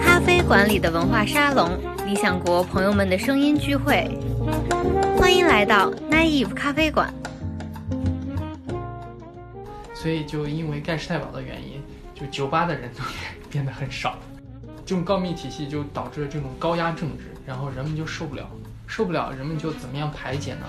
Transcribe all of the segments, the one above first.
咖啡馆里的文化沙龙，理想国朋友们的声音聚会，欢迎来到 Naive 咖啡馆。所以就因为盖世太保的原因，就酒吧的人都变得很少。这种告密体系就导致了这种高压政治，然后人们就受不了，受不了，人们就怎么样排解呢？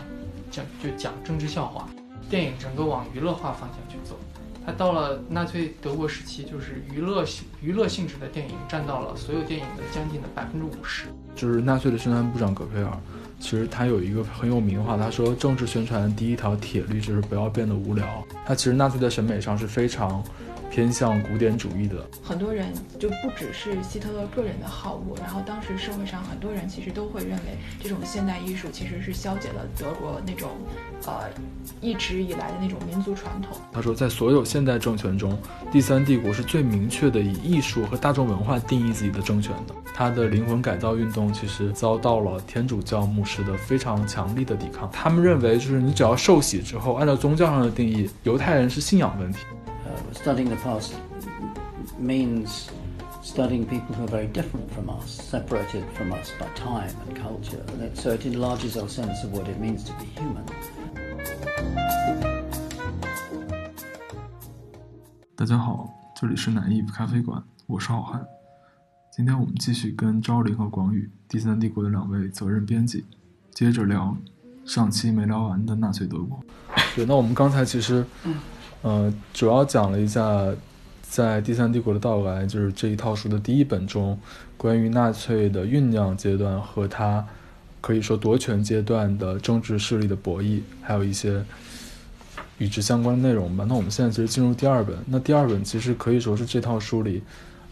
讲就讲政治笑话，电影整个往娱乐化方向去走。他到了纳粹德国时期，就是娱乐性娱乐性质的电影占到了所有电影的将近的百分之五十。就是纳粹的宣传部长葛培尔，其实他有一个很有名的话，他说政治宣传第一条铁律就是不要变得无聊。他其实纳粹的审美上是非常。偏向古典主义的很多人就不只是希特勒个人的好恶，然后当时社会上很多人其实都会认为这种现代艺术其实是消解了德国那种，呃，一直以来的那种民族传统。他说，在所有现代政权中，第三帝国是最明确的以艺术和大众文化定义自己的政权的。他的灵魂改造运动其实遭到了天主教牧师的非常强力的抵抗。他们认为，就是你只要受洗之后，按照宗教上的定义，犹太人是信仰问题。Studying the past means studying people who are very different from us, separated from us by time and culture. So it enlarges our sense of what it means to be human. 大家好，这里是南艺咖啡馆，我是好汉。今天我们继续跟昭林和广宇第三帝国的两位责任编辑，接着聊上期没聊完的纳粹德国。对，那我们刚才其实，呃，主要讲了一下，在第三帝国的到来，就是这一套书的第一本中，关于纳粹的酝酿阶段和他可以说夺权阶段的政治势力的博弈，还有一些与之相关的内容吧。那我们现在其实进入第二本，那第二本其实可以说是这套书里，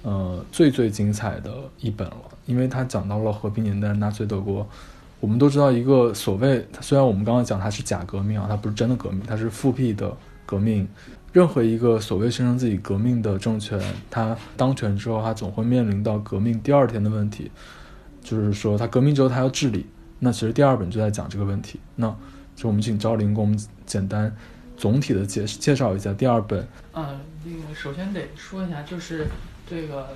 呃，最最精彩的一本了，因为它讲到了和平年代纳粹德国。我们都知道，一个所谓，虽然我们刚刚讲它是假革命啊，它不是真的革命，它是复辟的。革命，任何一个所谓宣称自己革命的政权，他当权之后，他总会面临到革命第二天的问题，就是说他革命之后他要治理。那其实第二本就在讲这个问题。那就我们请赵林给我们简单总体的介介绍一下第二本。呃，那个首先得说一下，就是这个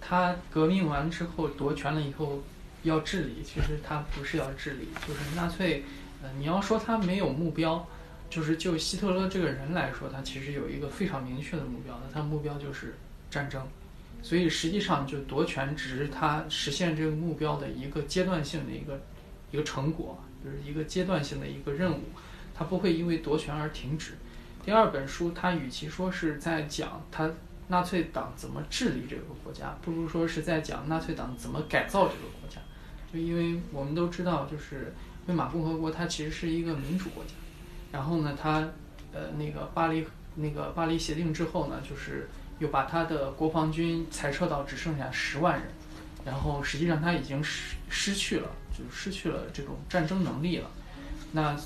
他革命完之后夺权了以后要治理，其实他不是要治理，就是纳粹，呃，你要说他没有目标。就是就希特勒这个人来说，他其实有一个非常明确的目标那，他的目标就是战争，所以实际上就夺权只是他实现这个目标的一个阶段性的一个一个成果，就是一个阶段性的一个任务，他不会因为夺权而停止。第二本书，他与其说是在讲他纳粹党怎么治理这个国家，不如说是在讲纳粹党怎么改造这个国家。就因为我们都知道，就是魏玛共和国它其实是一个民主国家。然后呢，他，呃，那个巴黎那个巴黎协定之后呢，就是又把他的国防军裁撤到只剩下十万人，然后实际上他已经失失去了，就失去了这种战争能力了。那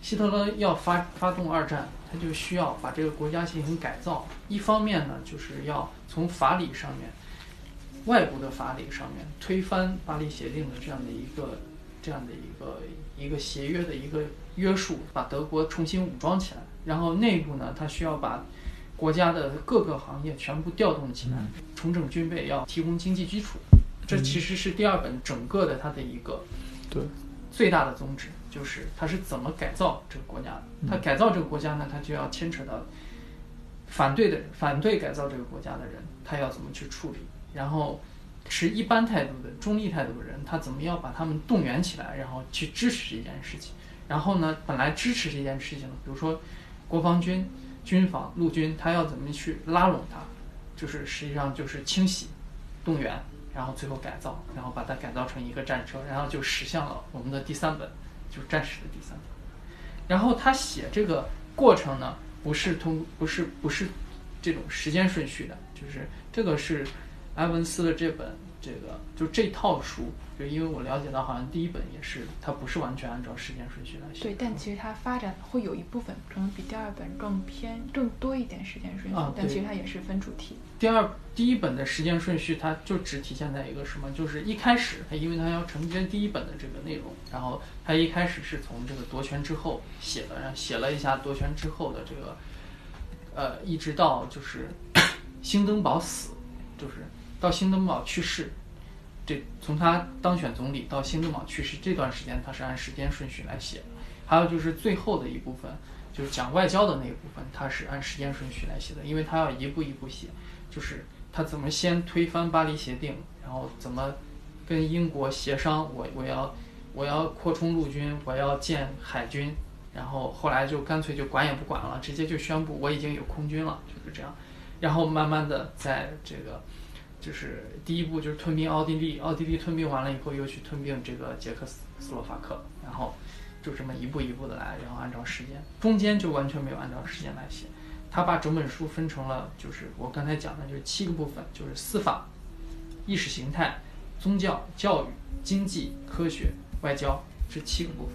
希特勒要发发动二战，他就需要把这个国家进行改造。一方面呢，就是要从法理上面，外部的法理上面推翻巴黎协定的这样的一个这样的一个一个协约的一个。约束把德国重新武装起来，然后内部呢，他需要把国家的各个行业全部调动起来，重整军备，要提供经济基础。这其实是第二本整个的它的一个对最大的宗旨，就是它是怎么改造这个国家的。他改造这个国家呢，他就要牵扯到反对的反对改造这个国家的人，他要怎么去处理，然后持一般态度的中立态度的人，他怎么样把他们动员起来，然后去支持这件事情。然后呢，本来支持这件事情的，比如说国防军、军防、陆军，他要怎么去拉拢他，就是实际上就是清洗、动员，然后最后改造，然后把它改造成一个战车，然后就驶向了我们的第三本，就是战史的第三本。然后他写这个过程呢，不是通，不是不是这种时间顺序的，就是这个是埃文斯的这本这个就这套书。就因为我了解到，好像第一本也是，它不是完全按照时间顺序来写。对，但其实它发展会有一部分可能比第二本更偏更多一点时间顺序，但其实它也是分主题。第二第一本的时间顺序，它就只体现在一个什么，就是一开始它因为它要承接第一本的这个内容，然后它一开始是从这个夺权之后写的，然后写了一下夺权之后的这个，呃，一直到就是 兴登堡死，就是到新登堡去世，这从他当选总理到新登堡去世这段时间，他是按时间顺序来写。还有就是最后的一部分，就是讲外交的那一部分，他是按时间顺序来写的，因为他要一步一步写，就是他怎么先推翻巴黎协定，然后怎么跟英国协商，我我要我要扩充陆军，我要建海军，然后后来就干脆就管也不管了，直接就宣布我已经有空军了，就是这样。然后慢慢的在这个就是第一步就是吞并奥地利，奥地利吞并完了以后又去吞并这个捷克斯斯洛伐克，然后就这么一步一步的来，然后按照时间，中间就完全没有按照时间来写。他把整本书分成了就是我刚才讲的就是七个部分，就是司法、意识形态、宗教、教育、经济、科学、外交这七个部分。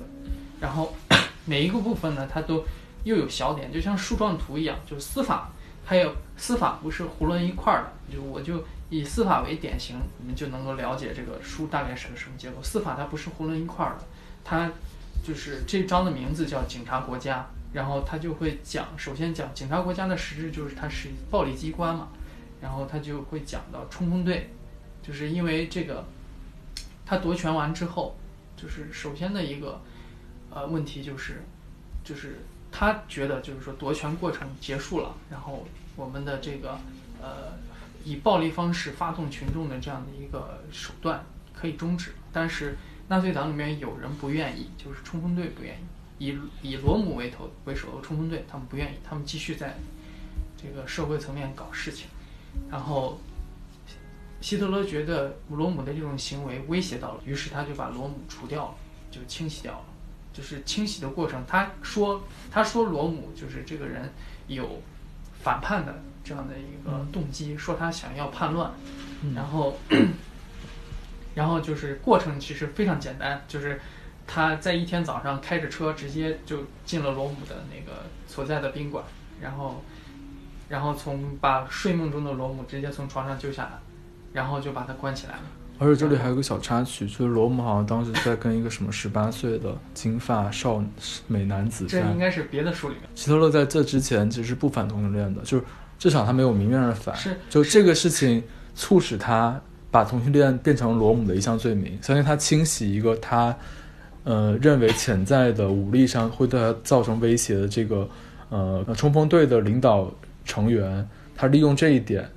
然后 每一个部分呢，它都又有小点，就像树状图一样，就是司法。还有司法不是囫囵一块儿的，就我就以司法为典型，你们就能够了解这个书大概是个什么结构。司法它不是囫囵一块儿的，它就是这章的名字叫警察国家，然后它就会讲，首先讲警察国家的实质就是它是暴力机关嘛，然后它就会讲到冲锋队，就是因为这个，他夺权完之后，就是首先的一个呃问题就是，就是。他觉得就是说夺权过程结束了，然后我们的这个呃以暴力方式发动群众的这样的一个手段可以终止，但是纳粹党里面有人不愿意，就是冲锋队不愿意，以以罗姆为头为首的冲锋队他们不愿意，他们继续在这个社会层面搞事情，然后希特勒觉得罗姆的这种行为威胁到了，于是他就把罗姆除掉了，就清洗掉了。就是清洗的过程，他说，他说罗姆就是这个人有反叛的这样的一个动机，说他想要叛乱，然后，然后就是过程其实非常简单，就是他在一天早上开着车直接就进了罗姆的那个所在的宾馆，然后，然后从把睡梦中的罗姆直接从床上救下来，然后就把他关起来了。而且这里还有个小插曲，就是罗姆好像当时在跟一个什么十八岁的金发少美男子。这应该是别的书里面。希特勒在这之前其实是不反同性恋的，就是至少他没有明面上反。是。就这个事情促使他把同性恋变成罗姆的一项罪名，相信他清洗一个他，呃，认为潜在的武力上会对他造成威胁的这个呃冲锋队的领导成员，他利用这一点。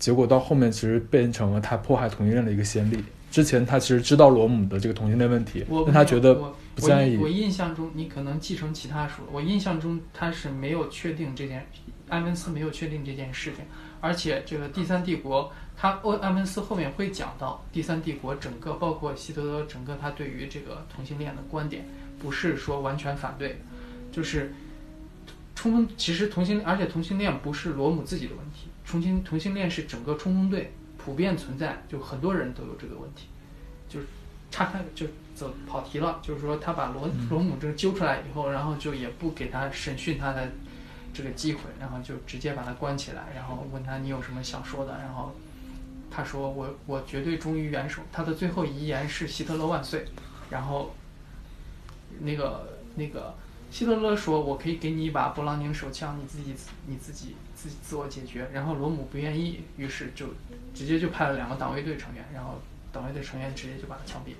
结果到后面其实变成了他迫害同性恋的一个先例。之前他其实知道罗姆的这个同性恋问题，但他觉得不在意。我印象中，你可能继承其他书。我印象中他是没有确定这件，埃文斯没有确定这件事情。而且这个第三帝国，他欧埃文斯后面会讲到第三帝国整个，包括希特勒整个他对于这个同性恋的观点，不是说完全反对，就是充分。其实同性，而且同性恋不是罗姆自己的问题。同性同性恋是整个冲锋队普遍存在，就很多人都有这个问题。就是岔开就走跑题了，就是说他把罗罗姆这个揪出来以后，然后就也不给他审讯他的这个机会，然后就直接把他关起来，然后问他你有什么想说的，然后他说我我绝对忠于元首，他的最后遗言是希特勒万岁，然后那个那个希特勒说我可以给你一把勃朗宁手枪，你自己你自己。自自我解决，然后罗姆不愿意，于是就直接就派了两个党卫队成员，然后党卫队成员直接就把他枪毙，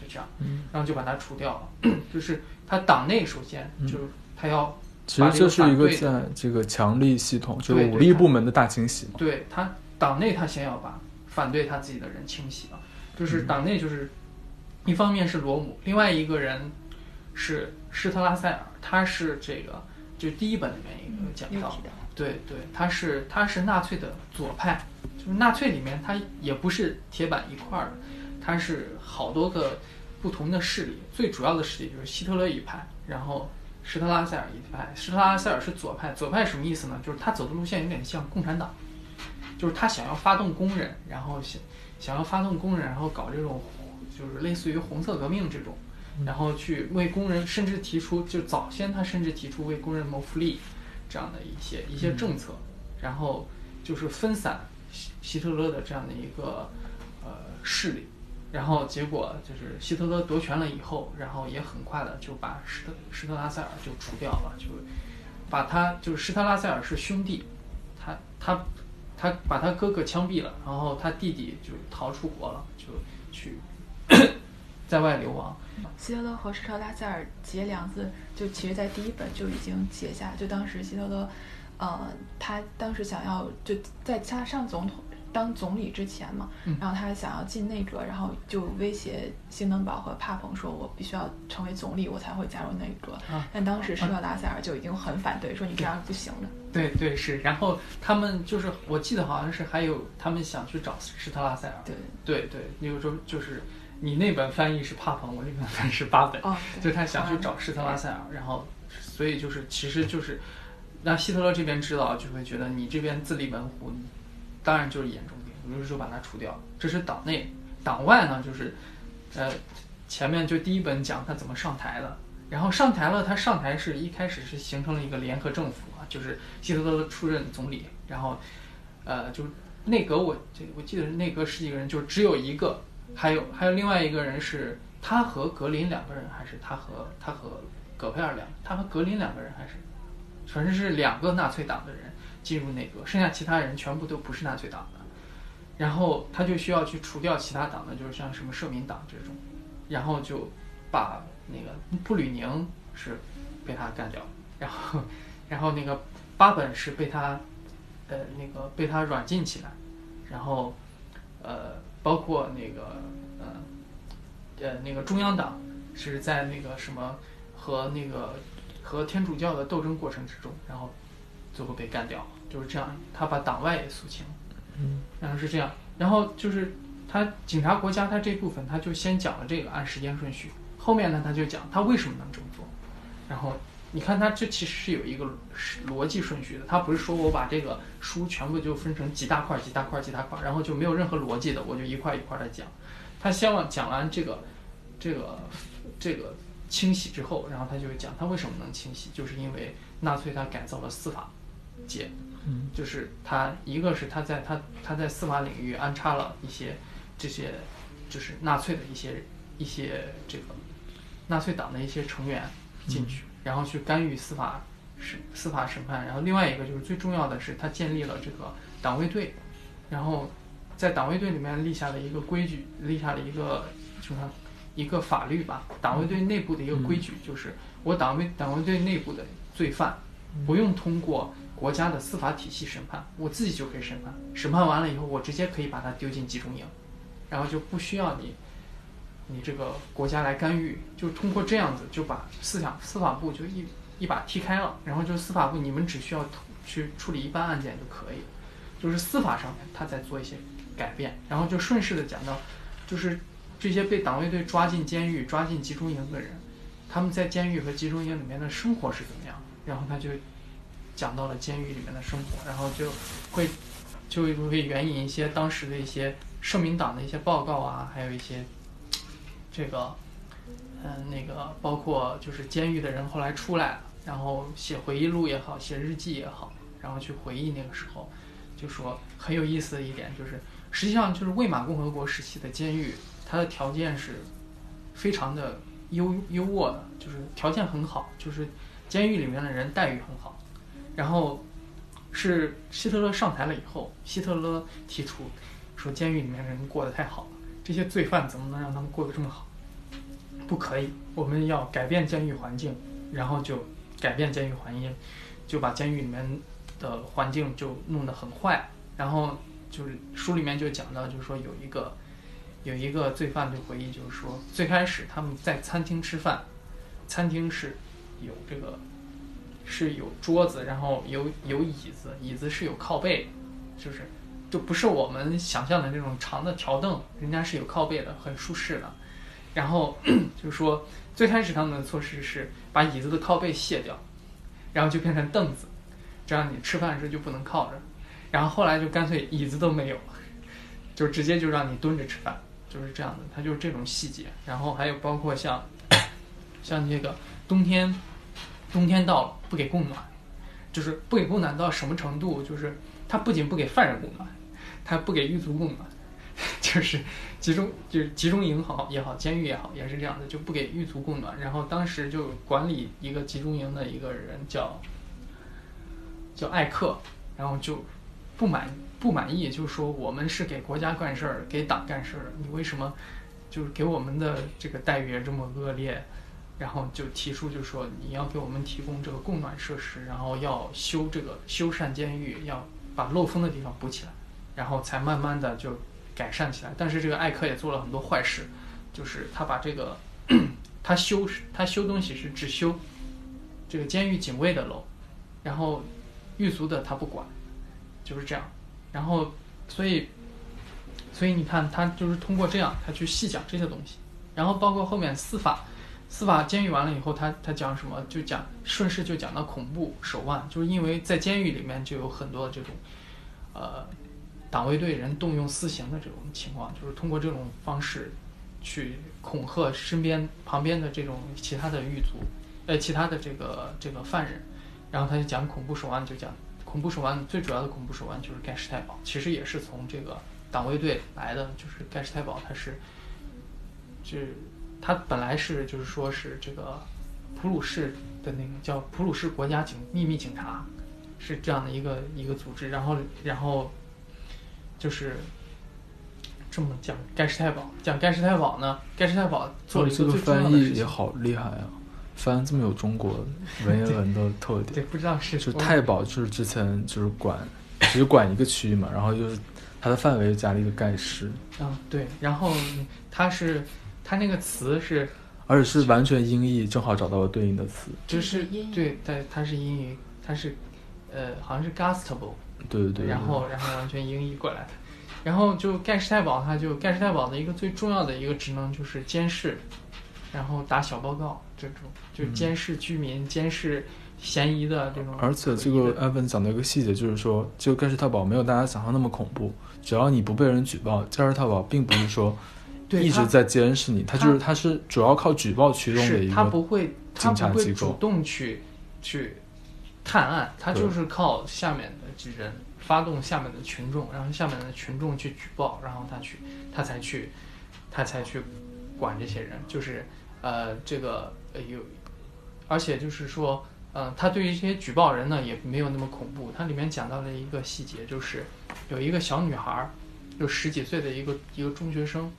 就这样，然后就把他除掉了。就是他党内首先就是他要，其实这是一个在这个强力系统，就是武力部门的大清洗嘛。对他党内他先要把反对他自己的人清洗了，就是党内就是一方面是罗姆，另外一个人是施特拉塞尔，他是这个就第一本里面一个讲到。对对，他是他是纳粹的左派，就是纳粹里面他也不是铁板一块儿的，他是好多个不同的势力，最主要的势力就是希特勒一派，然后施特拉塞尔一派。施特拉塞尔是左派，左派什么意思呢？就是他走的路线有点像共产党，就是他想要发动工人，然后想想要发动工人，然后搞这种就是类似于红色革命这种，然后去为工人，甚至提出就早先他甚至提出为工人谋福利。这样的一些一些政策，然后就是分散希希特勒的这样的一个呃势力，然后结果就是希特勒夺权了以后，然后也很快的就把施特施特拉塞尔就除掉了，就把他就是施特拉塞尔是兄弟，他他他把他哥哥枪毙了，然后他弟弟就逃出国了，就去 在外流亡。希特勒和施特拉塞尔结梁子，就其实在第一本就已经结下。就当时希特勒，呃，他当时想要就在他上总统当总理之前嘛，嗯然后他想要进内阁，然后就威胁兴登堡和帕蓬说：“我必须要成为总理，我才会加入内阁。啊但当时施特拉塞尔就已经很反对，说你这样是不行的。对对是，然后他们就是我记得好像是还有他们想去找施特拉塞尔。对，对对，那个时候就是你那本翻译是帕蓬，我那本翻译是巴本。哦，就他想去找施特拉塞尔，然后所以就是其实就是让希特勒这边知道，就会觉得你这边自立门户，当然就是眼中钉，于是就把他除掉。这是党内，党外呢就是呃前面就第一本讲他怎么上台的，然后上台了，他上台是一开始是形成了一个联合政府啊，就是希特勒出任总理，然后呃就内阁我这我记得是内阁十几个人，就只有一个，还有还有另外一个人是他和格林两个人，还是他和他和葛佩尔两，他和格林两个人，还是反正是两个纳粹党的人进入内阁，剩下其他人全部都不是纳粹党的。然后他就需要去除掉其他党的，就是像什么社民党这种，然后就把那个布吕宁是被他干掉，然后然后那个巴本是被他呃那个被他软禁起来，然后呃包括那个呃呃那个中央党是在那个什么和那个和天主教的斗争过程之中，然后最后被干掉，就是这样，他把党外也肃清。嗯，然后是这样，然后就是他警察国家他这部分他就先讲了这个按时间顺序，后面呢他就讲他为什么能这么做，然后你看他这其实是有一个逻辑顺序的，他不是说我把这个书全部就分成几大块几大块几大块，然后就没有任何逻辑的，我就一块一块的讲，他先往讲完这个这个这个清洗之后，然后他就讲他为什么能清洗，就是因为纳粹他改造了司法界。嗯。就是他一个是他在他他在司法领域安插了一些这些就是纳粹的一些一些这个纳粹党的一些成员进去，然后去干预司法审司法审判。然后另外一个就是最重要的是他建立了这个党卫队，然后在党卫队里面立下了一个规矩，立下了一个什么一个法律吧，党卫队内部的一个规矩，就是我党卫党卫队内部的罪犯不用通过。国家的司法体系审判，我自己就可以审判。审判完了以后，我直接可以把他丢进集中营，然后就不需要你，你这个国家来干预，就通过这样子就把思想司法部就一一把踢开了，然后就司法部你们只需要去处理一般案件就可以，就是司法上面他在做一些改变，然后就顺势的讲到，就是这些被党卫队抓进监狱、抓进集中营的人，他们在监狱和集中营里面的生活是怎么样，然后他就。讲到了监狱里面的生活，然后就会就会援引一些当时的一些社民党的一些报告啊，还有一些这个嗯那个包括就是监狱的人后来出来了，然后写回忆录也好，写日记也好，然后去回忆那个时候，就说很有意思的一点就是，实际上就是魏玛共和国时期的监狱，它的条件是非常的优优渥的，就是条件很好，就是监狱里面的人待遇很好。然后是希特勒上台了以后，希特勒提出说，监狱里面的人过得太好了，这些罪犯怎么能让他们过得这么好？不可以，我们要改变监狱环境，然后就改变监狱环境，就把监狱里面的环境就弄得很坏。然后就是书里面就讲到，就是说有一个有一个罪犯就回忆，就是说最开始他们在餐厅吃饭，餐厅是有这个。是有桌子，然后有有椅子，椅子是有靠背，就是就不是我们想象的那种长的条凳，人家是有靠背的，很舒适的。然后 就说，最开始他们的措施是把椅子的靠背卸掉，然后就变成凳子，这样你吃饭的时候就不能靠着。然后后来就干脆椅子都没有，就直接就让你蹲着吃饭，就是这样的。它就是这种细节。然后还有包括像像这个冬天。冬天到了，不给供暖，就是不给供暖到什么程度？就是他不仅不给犯人供暖，他不给狱卒供暖，就是集中就是集中营好也好，监狱也好，也是这样的，就不给狱卒供暖。然后当时就管理一个集中营的一个人叫叫艾克，然后就不满不满意，就说我们是给国家干事儿，给党干事儿，你为什么就是给我们的这个待遇也这么恶劣？然后就提出，就说你要给我们提供这个供暖设施，然后要修这个修缮监狱，要把漏风的地方补起来，然后才慢慢的就改善起来。但是这个艾克也做了很多坏事，就是他把这个他修他修东西是只修这个监狱警卫的楼，然后狱卒的他不管，就是这样。然后所以所以你看他就是通过这样他去细讲这些东西，然后包括后面司法。司法监狱完了以后，他他讲什么？就讲顺势就讲到恐怖手腕，就是因为在监狱里面就有很多这种，呃，党卫队人动用私刑的这种情况，就是通过这种方式去恐吓身边旁边的这种其他的狱卒，呃，其他的这个这个犯人，然后他就讲恐怖手腕，就讲恐怖手腕最主要的恐怖手腕就是盖世太保，其实也是从这个党卫队来的，就是盖世太保他是，是。他本来是就是说是这个普鲁士的那个叫普鲁士国家警秘密警察，是这样的一个一个组织，然后然后就是这么讲盖世太保，讲盖世太保呢，盖世太保做了一这个最重要翻的事情。译也好厉害啊，翻这么有中国文言文的特点对，点。不知道是就太保就是之前就是管只管一个区域嘛，然后就是它的范围加了一个盖世，啊，对，然后它是它那个词是而且是完全音译，正好找到了对应的词。就是音译对对，它是英语，它是呃好像是 Gustable。对对对，然后然后完全英译过来的。然后就盖世太保，他就盖世太保的一个最重要的一个职能就是监视，然后打小报告这种，就监视居民、监视嫌疑的这种。而且这个 Evan 讲的一个细节就是说，这个盖世太保没有大家想象那么恐怖，只要你不被人举报，盖世太保并不是说一直在监视你，他就是他是主要靠举报驱动的一个。他不会，他警察不会机构主动去去探案，他就是靠下面的人发动下面的群众，然后下面的群众去举报，然后他去他才去他才去管这些人，就是呃这个呃有，而且就是说。嗯，他对于这些举报人呢，也没有那么恐怖。它里面讲到了一个细节，就是有一个小女孩儿，就十几岁的一个一个中学生，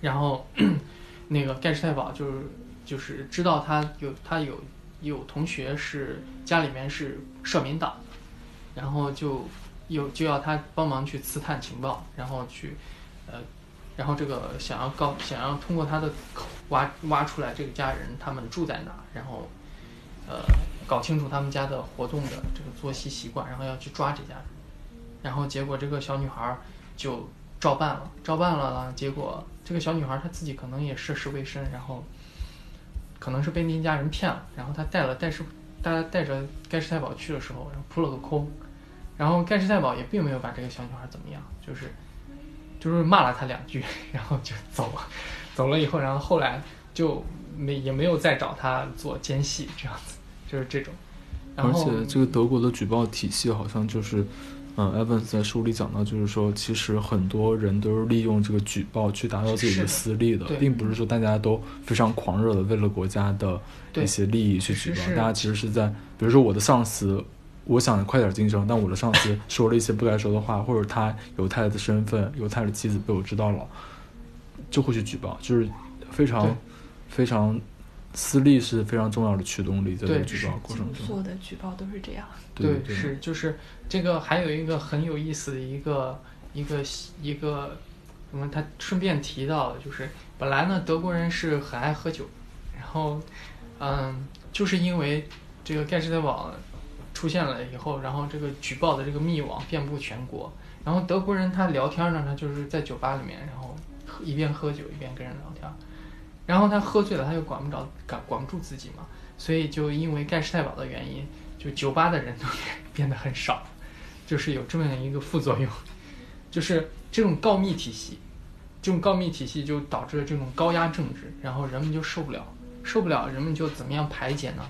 然后 那个盖世太保就是就是知道他有他有有同学是家里面是社民党，然后就有就要他帮忙去刺探情报，然后去呃，然后这个想要告想要通过他的口挖挖出来这个家人他们住在哪，然后呃搞清楚他们家的活动的这个作息习惯，然后要去抓这家人，然后结果这个小女孩就照办了，照办了，结果这个小女孩她自己可能也涉世未深，然后可能是被那家人骗了，然后他带了带世他带着盖世太保去的时候，然后扑了个空，然后盖世太保也并没有把这个小女孩怎么样，就是就是骂了她两句，然后就走了，走了以后，然后后来就没也没有再找她做奸细这样子，就是这种。然而且这个德国的举报体系好像就是，嗯，Evans 在书里讲到，就是说，其实很多人都是利用这个举报去达到自己的私利的，对并不是说大家都非常狂热的为了国家的一些利益去举报，大家其实是在，比如说我的上司，我想快点晋升，但我的上司 说了一些不该说的话，或者他犹太的身份、犹太的妻子被我知道了，就会去举报，就是非常非常私利是非常重要的驱动力，在这个举报过程中。所有的举报都是这样。对对是就是这个还有一个很有意思的一个一个一个什么，他顺便提到的就是本来呢德国人是很爱喝酒，然后嗯就是因为这个盖世太保出现了以后，然后这个举报的这个密网遍布全国，然后德国人他聊天呢，他就是在酒吧里面，然后一边喝酒一边跟人聊天，然后他喝醉了，他又管不着管管不住自己嘛，所以就因为盖世太保的原因。就酒吧的人都变得很少，就是有这么样一个副作用，就是这种告密体系，这种告密体系就导致了这种高压政治，然后人们就受不了，受不了，人们就怎么样排解呢？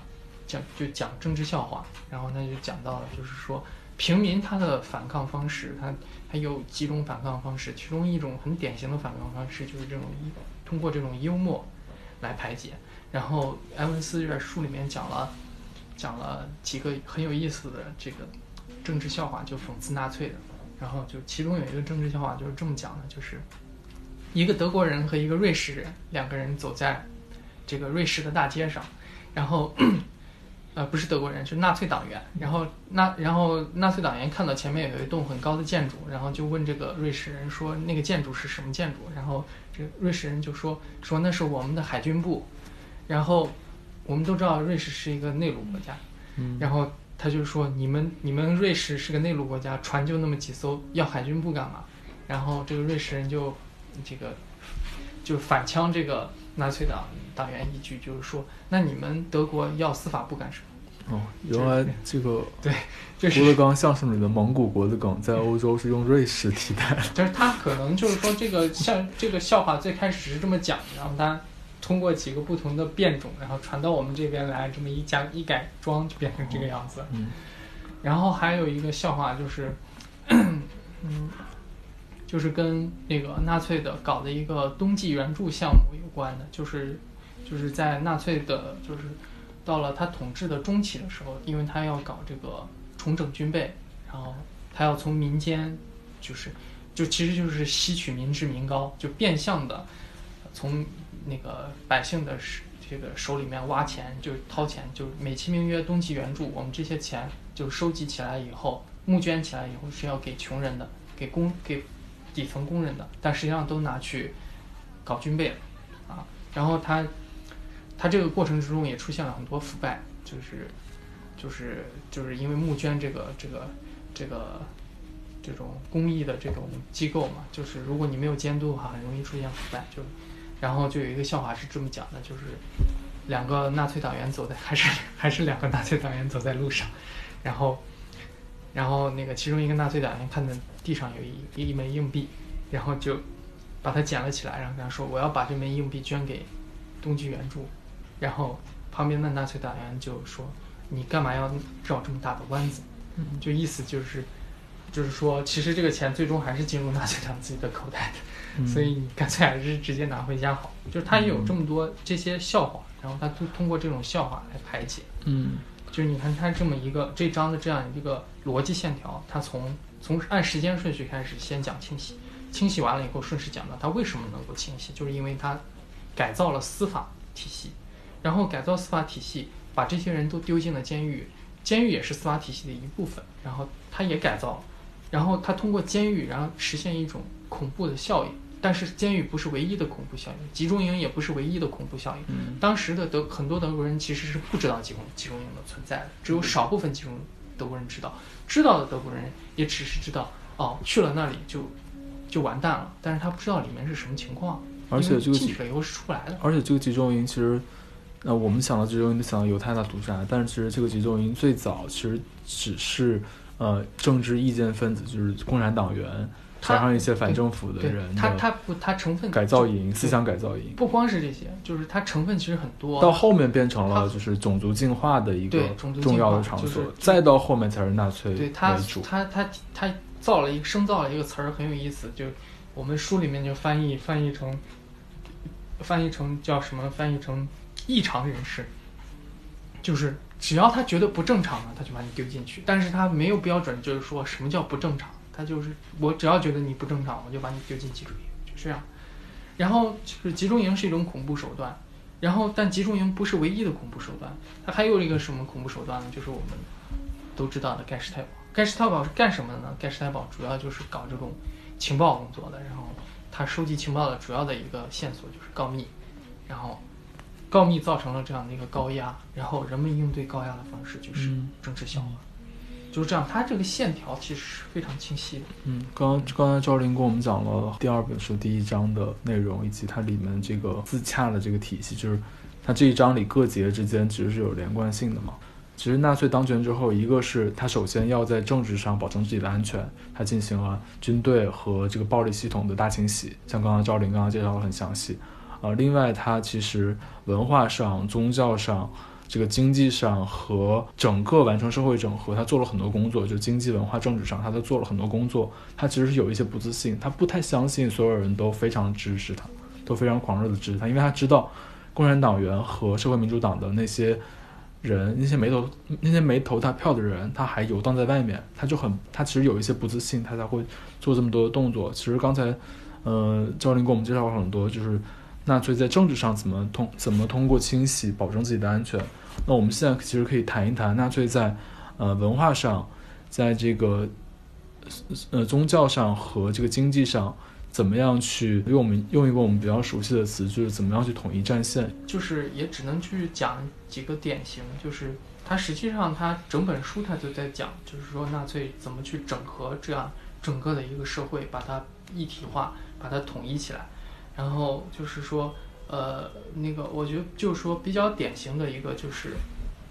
讲就讲政治笑话，然后他就讲到了，就是说平民他的反抗方式，他他有几种反抗方式，其中一种很典型的反抗方式就是这种通过这种幽默来排解。然后埃文斯这本书里面讲了。讲了几个很有意思的这个政治笑话，就讽刺纳粹的。然后就其中有一个政治笑话就是这么讲的，就是一个德国人和一个瑞士人两个人走在这个瑞士的大街上，然后呃不是德国人，是纳粹党员，然后纳然后纳粹党员看到前面有一栋很高的建筑，然后就问这个瑞士人说那个建筑是什么建筑，然后这个瑞士人就说说那是我们的海军部，然后我们都知道瑞士是一个内陆国家，嗯然后他就说你们你们瑞士是个内陆国家，船就那么几艘，要海军部干嘛？然后这个瑞士人就这个就反呛这个纳粹党党员一句，就是说那你们德国要司法部干什么？哦，原来这个 就是郭德纲相声里的蒙古国的梗，在欧洲是用瑞士替代的。就是他可能就是说这个像这个笑话最开始是这么讲的，然后他通过几个不同的变种，然后传到我们这边来，这么一加一改装就变成这个样子。嗯然后还有一个笑话就是，嗯，就是跟那个纳粹的搞的一个冬季援助项目有关的，就是就是在纳粹的，就是到了他统治的中期的时候，因为他要搞这个重整军备，然后他要从民间，就是就其实就是吸取民脂民膏，就变相的从那个百姓的这个手里面挖钱，就掏钱，就美其名曰冬季援助，我们这些钱就收集起来以后，募捐起来以后是要给穷人的，给工给底层工人的，但实际上都拿去搞军备了啊。然后他他这个过程之中也出现了很多腐败，就是就是就是因为募捐这个这个这个这种公益的这种机构嘛，就是如果你没有监督的话，很容易出现腐败。就然后就有一个笑话是这么讲的，就是两个纳粹党员走在 还是还是两个纳粹党员走在路上，然后然后那个其中一个纳粹党员看见地上有一一枚硬币，然后就把它捡了起来，然后跟他说我要把这枚硬币捐给冬季援助，然后旁边的纳粹党员就说你干嘛要绕这么大的弯子？嗯就意思就是就是说其实这个钱最终还是进入纳粹党自己的口袋的。嗯所以你干脆还是直接拿回家好。就是他也有这么多这些笑话，然后他通通过这种笑话来排解。嗯就是你看他这么一个这章的这样一个逻辑线条，他从从按时间顺序开始，先讲清洗，清洗完了以后顺势讲到他为什么能够清洗，就是因为他改造了司法体系，然后改造司法体系，把这些人都丢进了监狱，监狱也是司法体系的一部分，然后他也改造了，然后他通过监狱，然后实现一种恐怖的效应。但是监狱不是唯一的恐怖效应，集中营也不是唯一的恐怖效应。嗯当时的德很多德国人其实是不知道集中集中营的存在的，只有少部分集中德国人知道，知道的德国人也只是知道哦，去了那里就就完蛋了，但是他不知道里面是什么情况，而且这个集进去了以后是出不来的。而且这个集中营其实，呃，我们想到集中营就想到犹太大屠杀，但是其实这个集中营最早其实只是呃政治意见分子，就是共产党员，加上一些反政府的人的他他不他成分改造就营、思想改造营。不光是这些，就是它成分其实很多。到后面变成了就是种族进化的一个重要的化就是场所，再到后面才是纳粹对他。他他他造了一个生造了一个词儿很有意思，就我们书里面就翻译翻译成翻译成叫什么？翻译成异常人士，就是只要他觉得不正常了，他就把你丢进去，但是他没有标准，就是说什么叫不正常，他就是我只要觉得你不正常，我就把你丢进集中营，就这样。然后就是集中营是一种恐怖手段，然后但集中营不是唯一的恐怖手段，它还有一个什么恐怖手段呢？就是我们都知道的盖世太保。盖世太保是干什么的呢？盖世太保主要就是搞这种情报工作的，然后他收集情报的主要的一个线索就是告密，然后告密造成了这样的一个高压，然后人们应对高压的方式就是嗯政治笑话，就是这样。它这个线条其实是非常清晰的。嗯，刚刚刚才赵林跟我们讲了第二本书第一章的内容，以及它里面这个自洽的这个体系，就是它这一章里各节之间其实是有连贯性的嘛。其实纳粹当权之后，一个是他首先要在政治上保证自己的安全，他进行了军队和这个暴力系统的大清洗，像刚刚赵林刚刚介绍的很详细。呃，另外他其实文化上、宗教上、这个经济上和整个完成社会整合，他做了很多工作，就经济、文化、政治上，他都做了很多工作。他其实是有一些不自信，他不太相信所有人都非常支持他，都非常狂热的支持他，因为他知道共产党员和社会民主党的那些人，那些没投那些没投他票的人，他还游荡在外面，他就很他其实有一些不自信，他才会做这么多的动作。其实刚才，呃，赵林给我们介绍了很多，就是纳粹在政治上怎么通怎么通过清洗保证自己的安全。那我们现在其实可以谈一谈纳粹在呃文化上，在这个呃宗教上和这个经济上。怎么样去用我们用一个我们比较熟悉的词，就是怎么样去统一战线？就是也只能去讲几个典型，就是它实际上它整本书它就在讲，就是说纳粹怎么去整合这样整个的一个社会，把它一体化，把它统一起来。然后就是说，呃，那个我觉得就是说比较典型的一个就是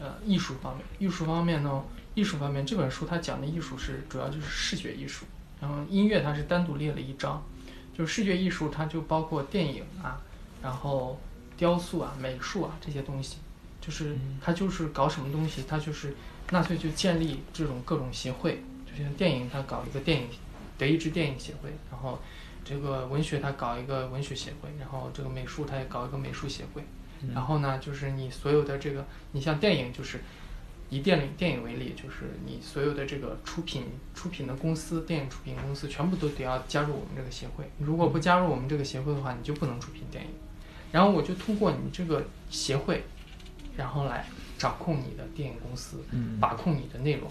呃艺术方面，艺术方面呢，艺术方面这本书它讲的艺术是主要就是视觉艺术，然后音乐它是单独列了一章。就视觉艺术，它就包括电影啊，然后雕塑啊、美术啊这些东西，就是它就是搞什么东西，它就是纳粹就建立这种各种协会，就像电影，它搞一个电影德意志电影协会，然后这个文学它搞一个文学协会，然后这个美术它也搞一个美术协会，然后呢，就是你所有的这个，你像电影就是。以电影电影为例，就是你所有的这个出品出品的公司，电影出品公司全部都得要加入我们这个协会。如果不加入我们这个协会的话，你就不能出品电影。然后我就通过你这个协会，然后来掌控你的电影公司，把控你的内容。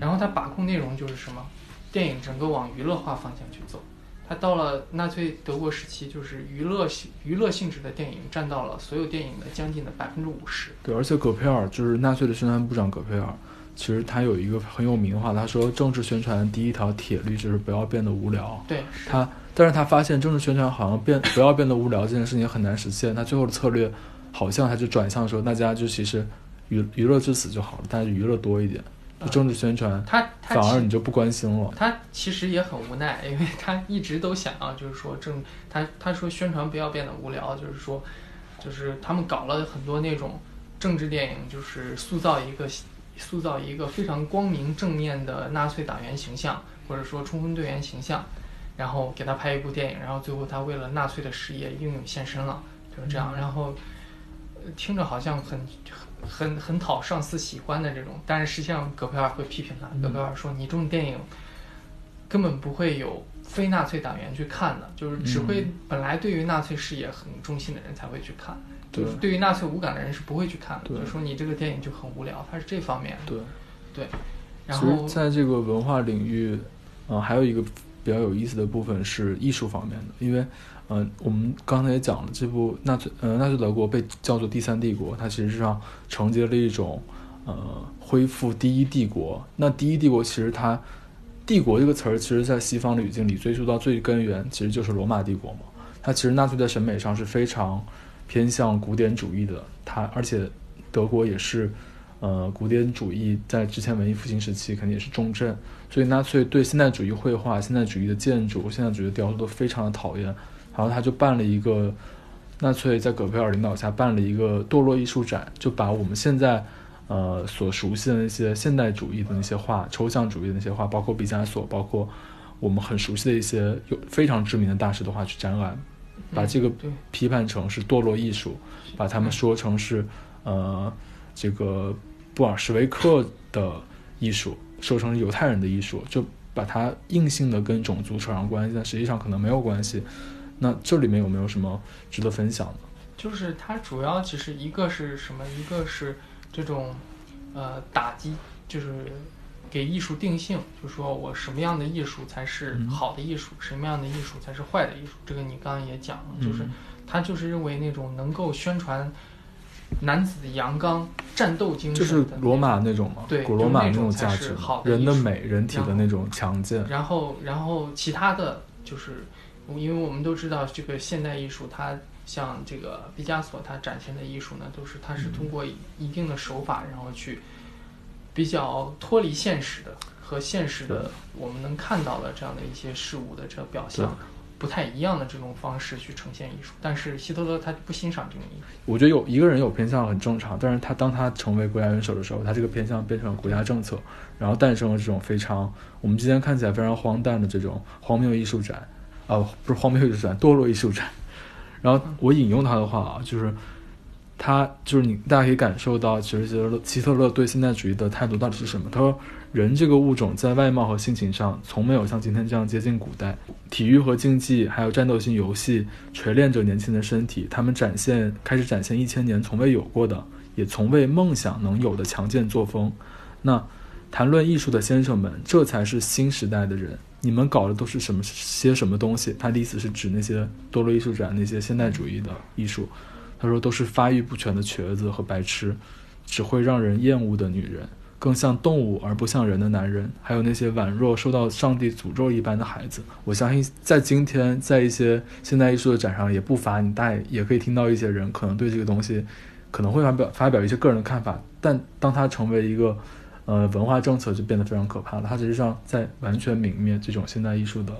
然后他把控内容就是什么？电影整个往娱乐化方向去走。他到了纳粹德国时期，就是娱乐性娱乐性质的电影占到了所有电影的将近的百分之五十。对，而且葛佩尔就是纳粹的宣传部长葛佩尔，其实他有一个很有名的话，他说政治宣传第一条铁律就是不要变得无聊。对，他，但是他发现政治宣传好像变不要变得无聊这件事情很难实现，他最后的策略好像他就转向说大家就其实娱娱乐至死就好了，但是娱乐多一点。政治宣传，他反而你就不关心了。他其实也很无奈，因为他一直都想要，就是说政，他他说宣传不要变得无聊，就是说，就是他们搞了很多那种政治电影，就是塑造一个塑造一个非常光明正面的纳粹党员形象，或者说冲锋队员形象，然后给他拍一部电影，然后最后他为了纳粹的事业英勇献身了，就是这样。然后听着好像很。很很很讨上司喜欢的这种，但是实际上戈培尔会批评他。戈培尔说：“你这种电影根本不会有非纳粹党员去看的，就是只会本来对于纳粹事业很忠心的人才会去看，就是对于纳粹无感的人是不会去看的。就说你这个电影就很无聊，它是这方面。对对。然后在这个文化领域，嗯，还有一个比较有意思的部分是艺术方面的，因为。嗯，我们刚才也讲了，这部纳粹，呃，纳粹德国被叫做第三帝国，它其实上承接了一种，呃，恢复第一帝国。那第一帝国其实它，帝国这个词儿，其实在西方的语境里追溯到最根源，其实就是罗马帝国嘛。它其实纳粹在审美上是非常偏向古典主义的，它而且德国也是，呃，古典主义在之前文艺复兴时期肯定也是重镇，所以纳粹对现代主义绘画、现代主义的建筑、现代主义的雕塑都非常的讨厌。然后他就办了一个，纳粹在葛培尔领导下办了一个堕落艺术展，就把我们现在，呃所熟悉的那些现代主义的那些画、抽象主义的那些画，包括毕加索，包括我们很熟悉的一些有非常知名的大师的画去展览，把这个批判成是堕落艺术，把他们说成是呃这个布尔什维克的艺术，说成是犹太人的艺术，就把它硬性的跟种族扯上关系，但实际上可能没有关系。那这里面有没有什么值得分享的？就是它主要其实一个是什么？一个是这种，呃，打击，就是给艺术定性，就说我什么样的艺术才是好的艺术，什么样的艺术才是坏的艺术。这个你刚刚也讲了，就是他就是认为那种能够宣传男子阳刚、战斗精神，就是罗马那种嘛，对，古罗马那种价值，人的美、人体的那种强健。然后，然后其他的就是。因为我们都知道，这个现代艺术，它像这个毕加索，他展现的艺术呢，都是他是通过一定的手法，然后去比较脱离现实的和现实的我们能看到的这样的一些事物的这个表象不太一样的这种方式去呈现艺术。但是希特勒他不欣赏这种艺术。我觉得有一个人有偏向很正常，但是他当他成为国家元首的时候，他这个偏向变成了国家政策，然后诞生了这种非常我们今天看起来非常荒诞的这种荒谬艺术展。哦，不是荒谬艺术展，堕落艺术展。然后我引用他的话啊，就是他就是你，大家可以感受到，其实希特勒希特勒对现代主义的态度到底是什么？他说，人这个物种在外貌和性情上，从没有像今天这样接近古代。体育和竞技，还有战斗性游戏，锤炼着年轻的身体，他们展现开始展现一千年从未有过的，也从未梦想能有的强健作风。那谈论艺术的先生们，这才是新时代的人。你们搞的都是什么些什么东西？他的意思是指那些多洛艺术展那些现代主义的艺术。他说：“都是发育不全的瘸子和白痴，只会让人厌恶的女人，更像动物而不像人的男人，还有那些宛若受到上帝诅咒一般的孩子。”我相信，在今天，在一些现代艺术的展上，也不乏你大也可以听到一些人可能对这个东西可能会发表发表一些个人的看法。但当它成为一个 呃文化政策，就变得非常可怕了。它实际上在完全泯灭这种现代艺术的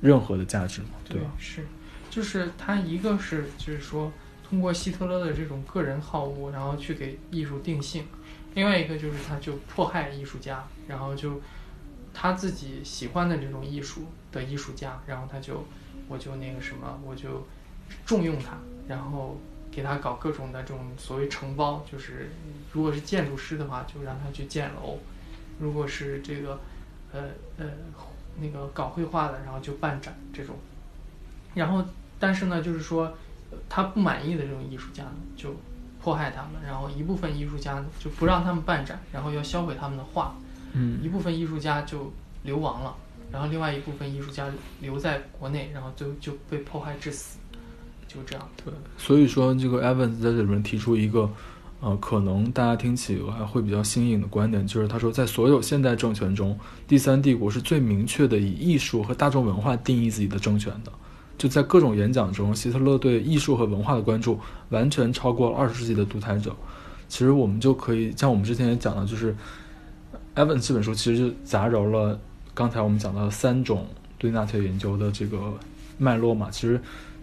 任何的价值嘛？对吧？是，就是它一个是就是说。通过希特勒的这种个人好恶，然后去给艺术定性；另外一个就是他就迫害艺术家，然后就他自己喜欢的这种艺术的艺术家，然后他就我就那个什么，我就重用他，然后给他搞各种的这种所谓承包，就是如果是建筑师的话，就让他去建楼；如果是这个呃呃那个搞绘画的，然后就办展这种。然后但是呢，就是说。他不满意的这种艺术家呢，就迫害他们；然后一部分艺术家呢，就不让他们办展，然后要销毁他们的画。嗯，一部分艺术家就流亡了，然后另外一部分艺术家留在国内，然后最后就被迫害致死，就这样。对，所以说这个 Evans 在这里面提出一个，呃，可能大家听起来会比较新颖的观点，就是他说，在所有现代政权中，第三帝国是最明确的以艺术和大众文化定义自己的政权的。就在各种演讲中，希特勒对艺术和文化的关注完全超过了二十世纪的独裁者。其实我们就可以像我们之前也讲的，就是《Evans》这本书其实就杂糅了刚才我们讲到的三种对纳粹研究的这个脉络嘛。其实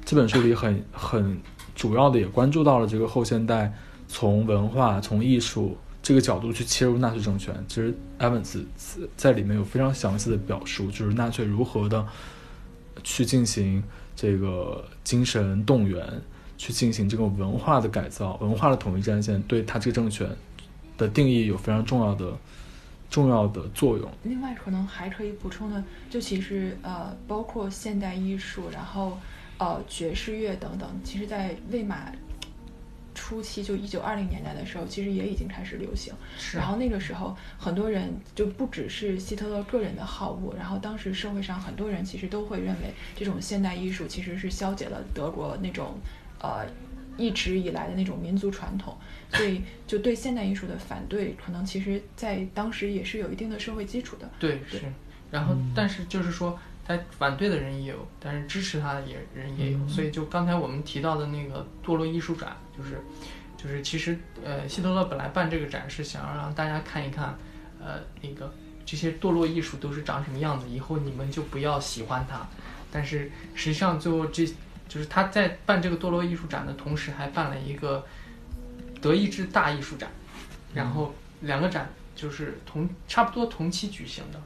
这本书里很 很主要的也关注到了这个后现代从文化、从艺术这个角度去切入纳粹政权。其实 Evans 在里面有非常详细的表述，就是纳粹如何的去进行。这个精神动员，去进行这个文化的改造，文化的统一战线，对他这个政权的定义有非常重要的重要的作用。另外，可能还可以补充的，就其实呃，包括现代艺术，然后呃，爵士乐等等，其实在魏玛。初期就一九二零年代的时候，其实也已经开始流行。然后那个时候，很多人就不只是希特勒个人的好恶，然后当时社会上很多人其实都会认为，这种现代艺术其实是消解了德国那种呃一直以来的那种民族传统，所以就对现代艺术的反对，可能其实在当时也是有一定的社会基础的。对，是。然后，但是就是说。他反对的人也有，但是支持他的也人也有，所以就刚才我们提到的那个堕落艺术展，就是，就是其实呃，希特勒本来办这个展是想要让大家看一看，呃，那个这些堕落艺术都是长什么样子，以后你们就不要喜欢它。但是实际上最后这就是他在办这个堕落艺术展的同时，还办了一个德意志大艺术展，然后两个展就是同差不多同期举行的。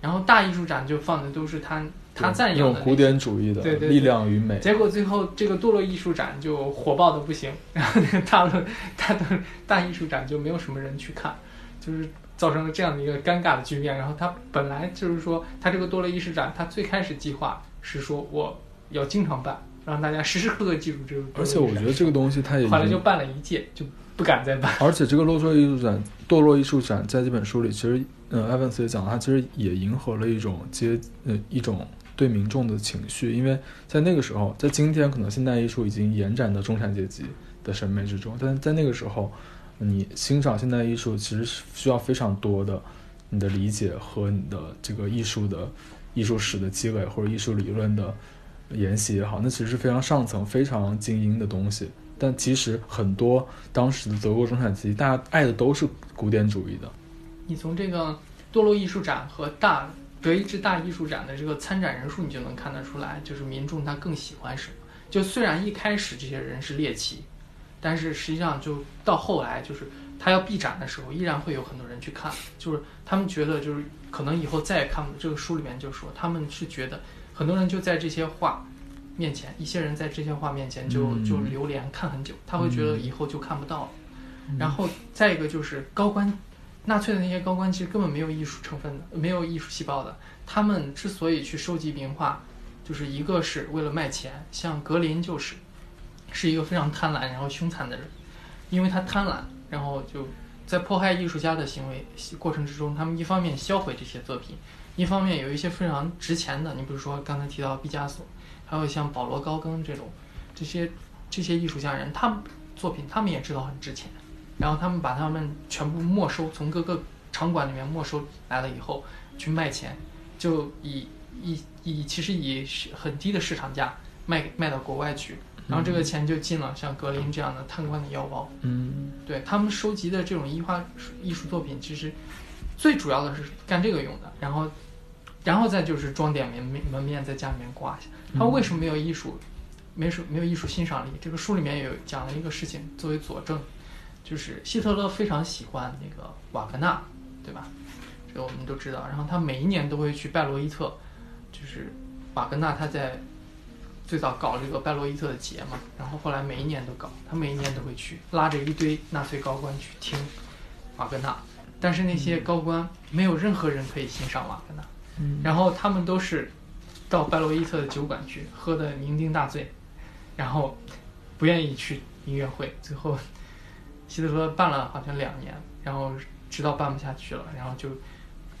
然后大艺术展就放的都是他他赞扬的古典主义的力量与美。结果最后这个堕落艺术展就火爆的不行，然后那个大落大的大艺术展就没有什么人去看，就是造成了这样的一个尴尬的局面。然后他本来就是说他这个堕落艺术展，他最开始计划是说我要经常办，让大家时时刻刻记住这个。而且我觉得这个东西它也后来就办了一届，就不敢再办。而且这个落落艺术展堕落艺术展在这本书里其实。嗯，埃文斯也讲，他其实也迎合了一种接，呃，一种对民众的情绪，因为在那个时候，在今天可能现代艺术已经延展到中产阶级的审美之中，但在那个时候，你欣赏现代艺术其实是需要非常多的你的理解和你的这个艺术的艺术史的积累或者艺术理论的研习也好，那其实是非常上层、非常精英的东西。但其实很多当时的德国中产阶级，大家爱的都是古典主义的。你从这个堕落艺术展和大德意志大艺术展的这个参展人数，你就能看得出来，就是民众他更喜欢什么。就虽然一开始这些人是猎奇，但是实际上就到后来，就是他要闭展的时候，依然会有很多人去看。就是他们觉得，就是可能以后再也看不这个书里面就说，他们是觉得很多人就在这些画，面前，一些人在这些画面前就嗯就流连看很久，他会觉得以后就看不到了。嗯然后再一个就是高官，纳粹的那些高官其实根本没有艺术成分的，没有艺术细胞的。他们之所以去收集名画，就是一个是为了卖钱，像格林就是，是一个非常贪婪然后凶残的人，因为他贪婪，然后就在迫害艺术家的行为过程之中，他们一方面销毁这些作品，一方面有一些非常值钱的，你比如说刚才提到毕加索，还有像保罗高更这种，这些这些艺术家人，他们作品他们也知道很值钱，然后他们把他们全部没收，从各个场馆里面没收来了以后去卖钱，就以以以其实以很低的市场价卖卖到国外去，然后这个钱就进了像格林这样的贪官的腰包。嗯对他们收集的这种艺画艺术作品，其实最主要的是干这个用的，然后，然后再就是装点门面门面，在家里面挂一下。他为什么没有艺术，没术没有艺术欣赏力？这个书里面有讲了一个事情作为佐证，就是希特勒非常喜欢那个瓦格纳，对吧？这个我们都知道。然后他每一年都会去拜罗伊特，就是瓦格纳他在最早搞这个拜罗伊特的节嘛，然后后来每一年都搞，他每一年都会去，拉着一堆纳粹高官去听瓦格纳，但是那些高官没有任何人可以欣赏瓦格纳，嗯。然后他们都是到拜罗伊特的酒馆去喝的酩酊大醉，然后不愿意去音乐会，最后希特勒办了好像两年，然后直到办不下去了，然后就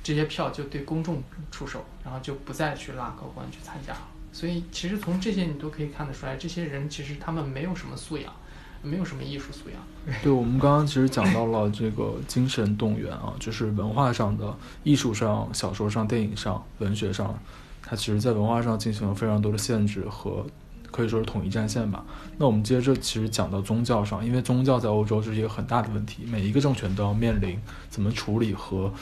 这些票就对公众出手，然后就不再去拉高官去参加了。所以其实从这些你都可以看得出来，这些人其实他们没有什么素养，没有什么艺术素养。对，我们刚刚其实讲到了这个精神动员啊，就是文化上的、艺术上、小说上、电影上、文学上，它其实在文化上进行了非常多的限制和可以说是统一战线吧。那我们接着其实讲到宗教上，因为宗教在欧洲是一个很大的问题，每一个政权都要面临怎么处理和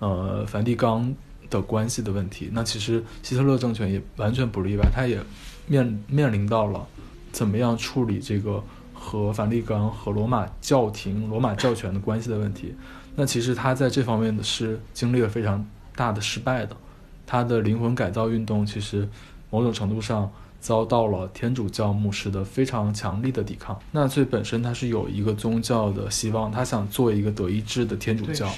呃梵蒂冈的关系的问题。那其实希特勒政权也完全不例外，他也面面临到了怎么样处理这个和梵蒂冈和罗马教廷、罗马教权的关系的问题。那其实他在这方面的是经历了非常大的失败的。他的灵魂改造运动其实某种程度上遭到了天主教牧师的非常强力的抵抗。纳粹本身它是有一个宗教的希望，他想做一个德意志的天主，教，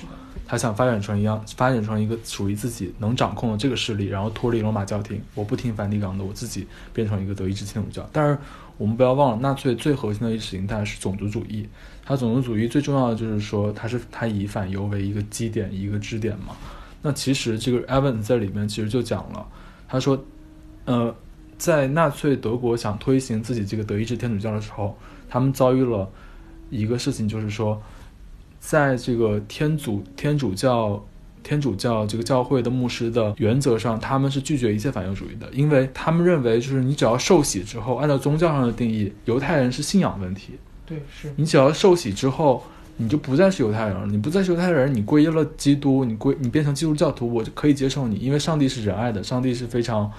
他想发展成一样，发展成一个属于自己能掌控的这个势力，然后脱离罗马教廷，我不听梵蒂冈的，我自己变成一个德意志天主教。但是我们不要忘了，纳粹最核心的意识形态是种族主义。它种族主义最重要的就是说，它是它以反犹为一个基点，一个支点嘛。那其实这个 Evans 在里面其实就讲了，他说，呃，在纳粹德国想推行自己这个德意志天主教的时候，他们遭遇了一个事情，就是说，在这个天主天主教天主教这个教会的牧师的原则上，他们是拒绝一切反犹主义的，因为他们认为就是你只要受洗之后，按照宗教上的定义，犹太人是信仰问题，对，是，你只要受洗之后，你就不再是犹太人了。你不再是犹太人，你皈依了基督，你归你变成基督教徒，我就可以接受你，因为上帝是仁爱的，上帝是非常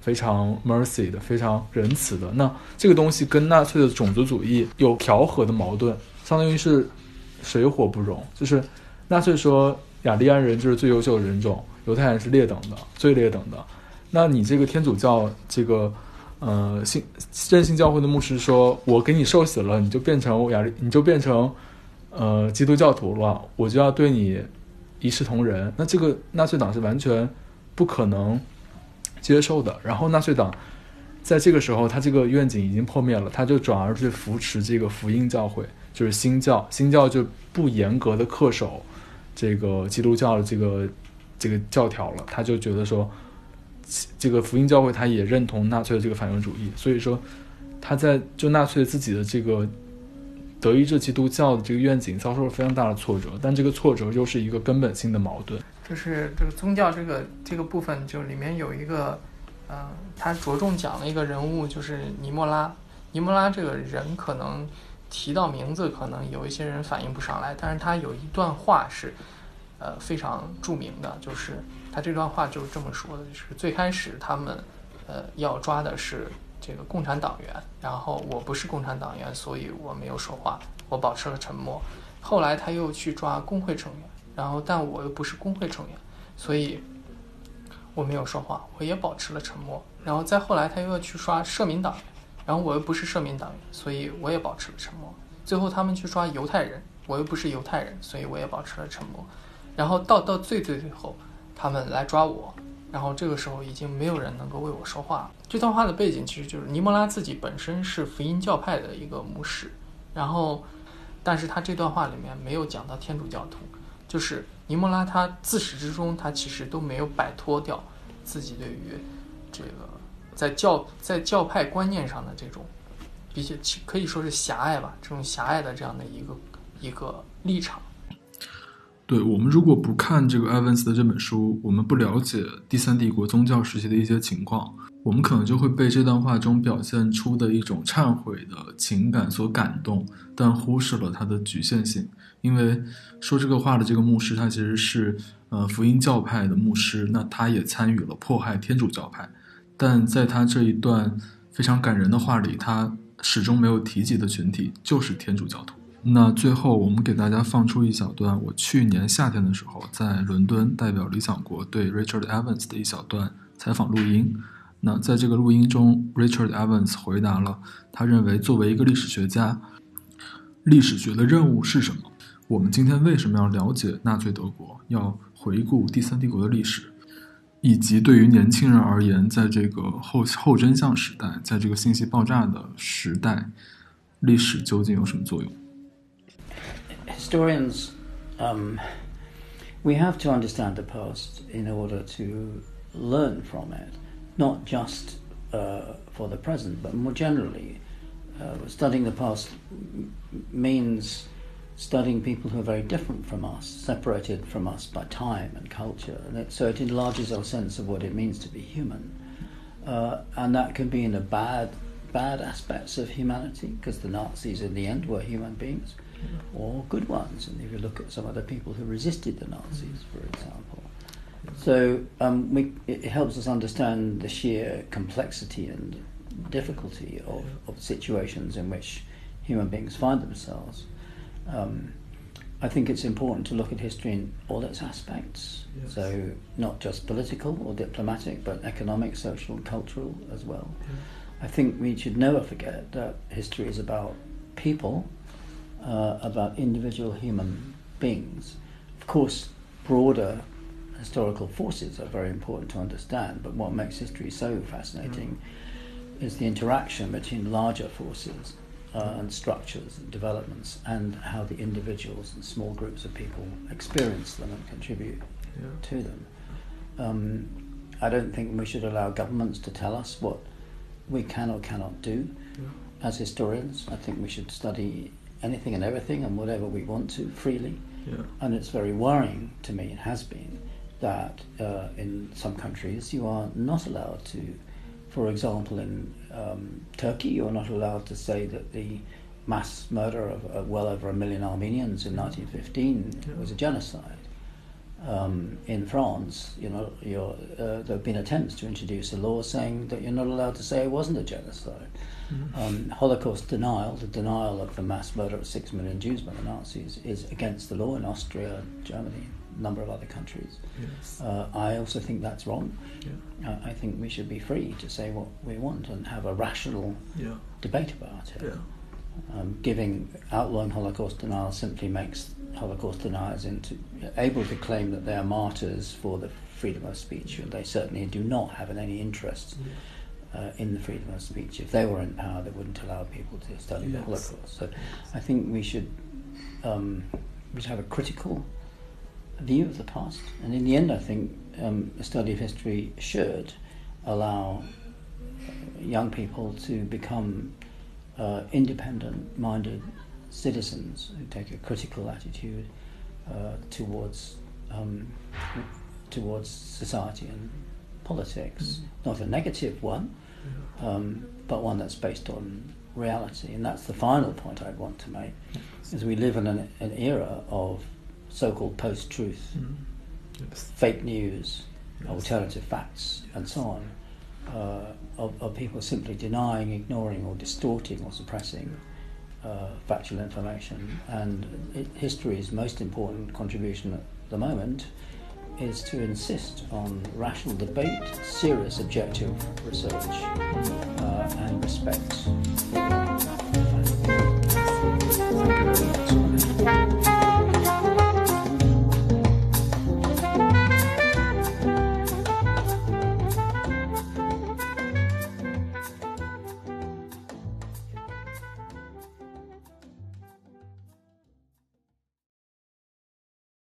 非常 mercy 的，非常仁慈的。那这个东西跟纳粹的种族主义有调和的矛盾，相当于是水火不容。就是纳粹说雅利安人就是最优秀的人种，犹太人是劣等的，最劣等的。那你这个天主教这个。呃，信任信教会的牧师说：“我给你受死了，你就变成雅利，你就变成呃基督教徒了，我就要对你一视同仁。”那这个纳粹党是完全不可能接受的。然后纳粹党在这个时候，他这个愿景已经破灭了，他就转而去扶持这个福音教会，就是新教。新教就不严格的恪守这个基督教的这个这个教条了，他就觉得说。这个福音教会他也认同纳粹的这个反犹主义，所以说他在就纳粹自己的这个德意志基督教的这个愿景遭受了非常大的挫折，但这个挫折又是一个根本性的矛盾。就是这个宗教这个这个部分，就里面有一个，嗯、呃，他着重讲了一个人物，就是尼莫拉。尼莫拉这个人可能提到名字，可能有一些人反应不上来，但是他有一段话是，呃，非常著名的，就是。他这段话就是这么说的：，就是最开始他们，呃，要抓的是这个共产党员，然后我不是共产党员，所以我没有说话，我保持了沉默。后来他又去抓工会成员，然后但我又不是工会成员，所以我没有说话，我也保持了沉默。然后再后来，他又要去刷社民党，然后我又不是社民党员，所以我也保持了沉默。最后他们去抓犹太人，我又不是犹太人，所以我也保持了沉默。然后到到最最最后，他们来抓我，然后这个时候已经没有人能够为我说话了。这段话的背景其实就是尼莫拉自己本身是福音教派的一个牧师，然后，但是他这段话里面没有讲到天主教徒，就是尼莫拉他自始至终他其实都没有摆脱掉自己对于这个在教在教派观念上的这种比较可以说是狭隘吧，这种狭隘的这样的一个一个立场。对我们如果不看这个埃文斯的这本书，我们不了解第三帝国宗教时期的一些情况，我们可能就会被这段话中表现出的一种忏悔的情感所感动，但忽视了它的局限性。因为说这个话的这个牧师，他其实是呃福音教派的牧师，那他也参与了迫害天主教派，但在他这一段非常感人的话里，他始终没有提及的群体就是天主教徒。那最后，我们给大家放出一小段我去年夏天的时候在伦敦代表理想国对 Richard Evans 的一小段采访录音。那在这个录音中，Richard Evans 回答了他认为作为一个历史学家，历史学的任务是什么？我们今天为什么要了解纳粹德国？要回顾第三帝国的历史，以及对于年轻人而言，在这个后后真相时代，在这个信息爆炸的时代，历史究竟有什么作用？historians, um, we have to understand the past in order to learn from it, not just uh, for the present, but more generally. Uh, studying the past means studying people who are very different from us, separated from us by time and culture. And it, so it enlarges our sense of what it means to be human. Uh, and that can be in the bad, bad aspects of humanity, because the Nazis in the end were human beings or good ones. And if you look at some of the people who resisted the Nazis, for example. So um, we, it helps us understand the sheer complexity and difficulty of, of situations in which human beings find themselves. Um, I think it's important to look at history in all its aspects. Yes. So, not just political or diplomatic, but economic, social, and cultural as well. I think we should never forget that history is about people uh, about individual human beings. Of course, broader historical forces are very important to understand, but what makes history so fascinating mm. is the interaction between larger forces uh, and structures and developments and how the individuals and small groups of people experience them and contribute yeah. to them. Um, I don't think we should allow governments to tell us what we can or cannot do. Yeah. As historians, I think we should study anything and everything and whatever we want to freely. Yeah. And it's very worrying to me, it has been, that uh, in some countries you are not allowed to, for example, in um, Turkey, you're not allowed to say that the mass murder of uh, well over a million Armenians in 1915 yeah. was a genocide. Um, in France, you know, uh, there have been attempts to introduce a law saying that you're not allowed to say it wasn't a genocide. Mm-hmm. Um, Holocaust denial, the denial of the mass murder of six million Jews by the Nazis, is against the law in Austria, Germany, number of other countries. Yes. Uh, I also think that's wrong. Yeah. Uh, I think we should be free to say what we want and have a rational yeah. debate about it. Yeah. Um, giving outlawing Holocaust denial simply makes Holocaust deniers into able to claim that they are martyrs for the freedom of speech, and they certainly do not have any interest. Mm-hmm uh, in the freedom of speech. If they were in power, they wouldn't allow people to study yes. the Holocaust. So I think we should um, we should have a critical view of the past. And in the end, I think um, a study of history should allow young people to become uh, independent-minded citizens who take a critical attitude uh, towards um, towards society and politics, mm. not a negative one, um, but one that's based on reality. And that's the final point I'd want to make, is we live in an, an era of so-called post-truth, mm. yes. fake news, yes. alternative facts, yes. and so on, uh, of, of, people simply denying, ignoring, or distorting or suppressing uh, factual information. And it, history's most important contribution at the moment is to insist on rational debate, serious objective research, uh, and respect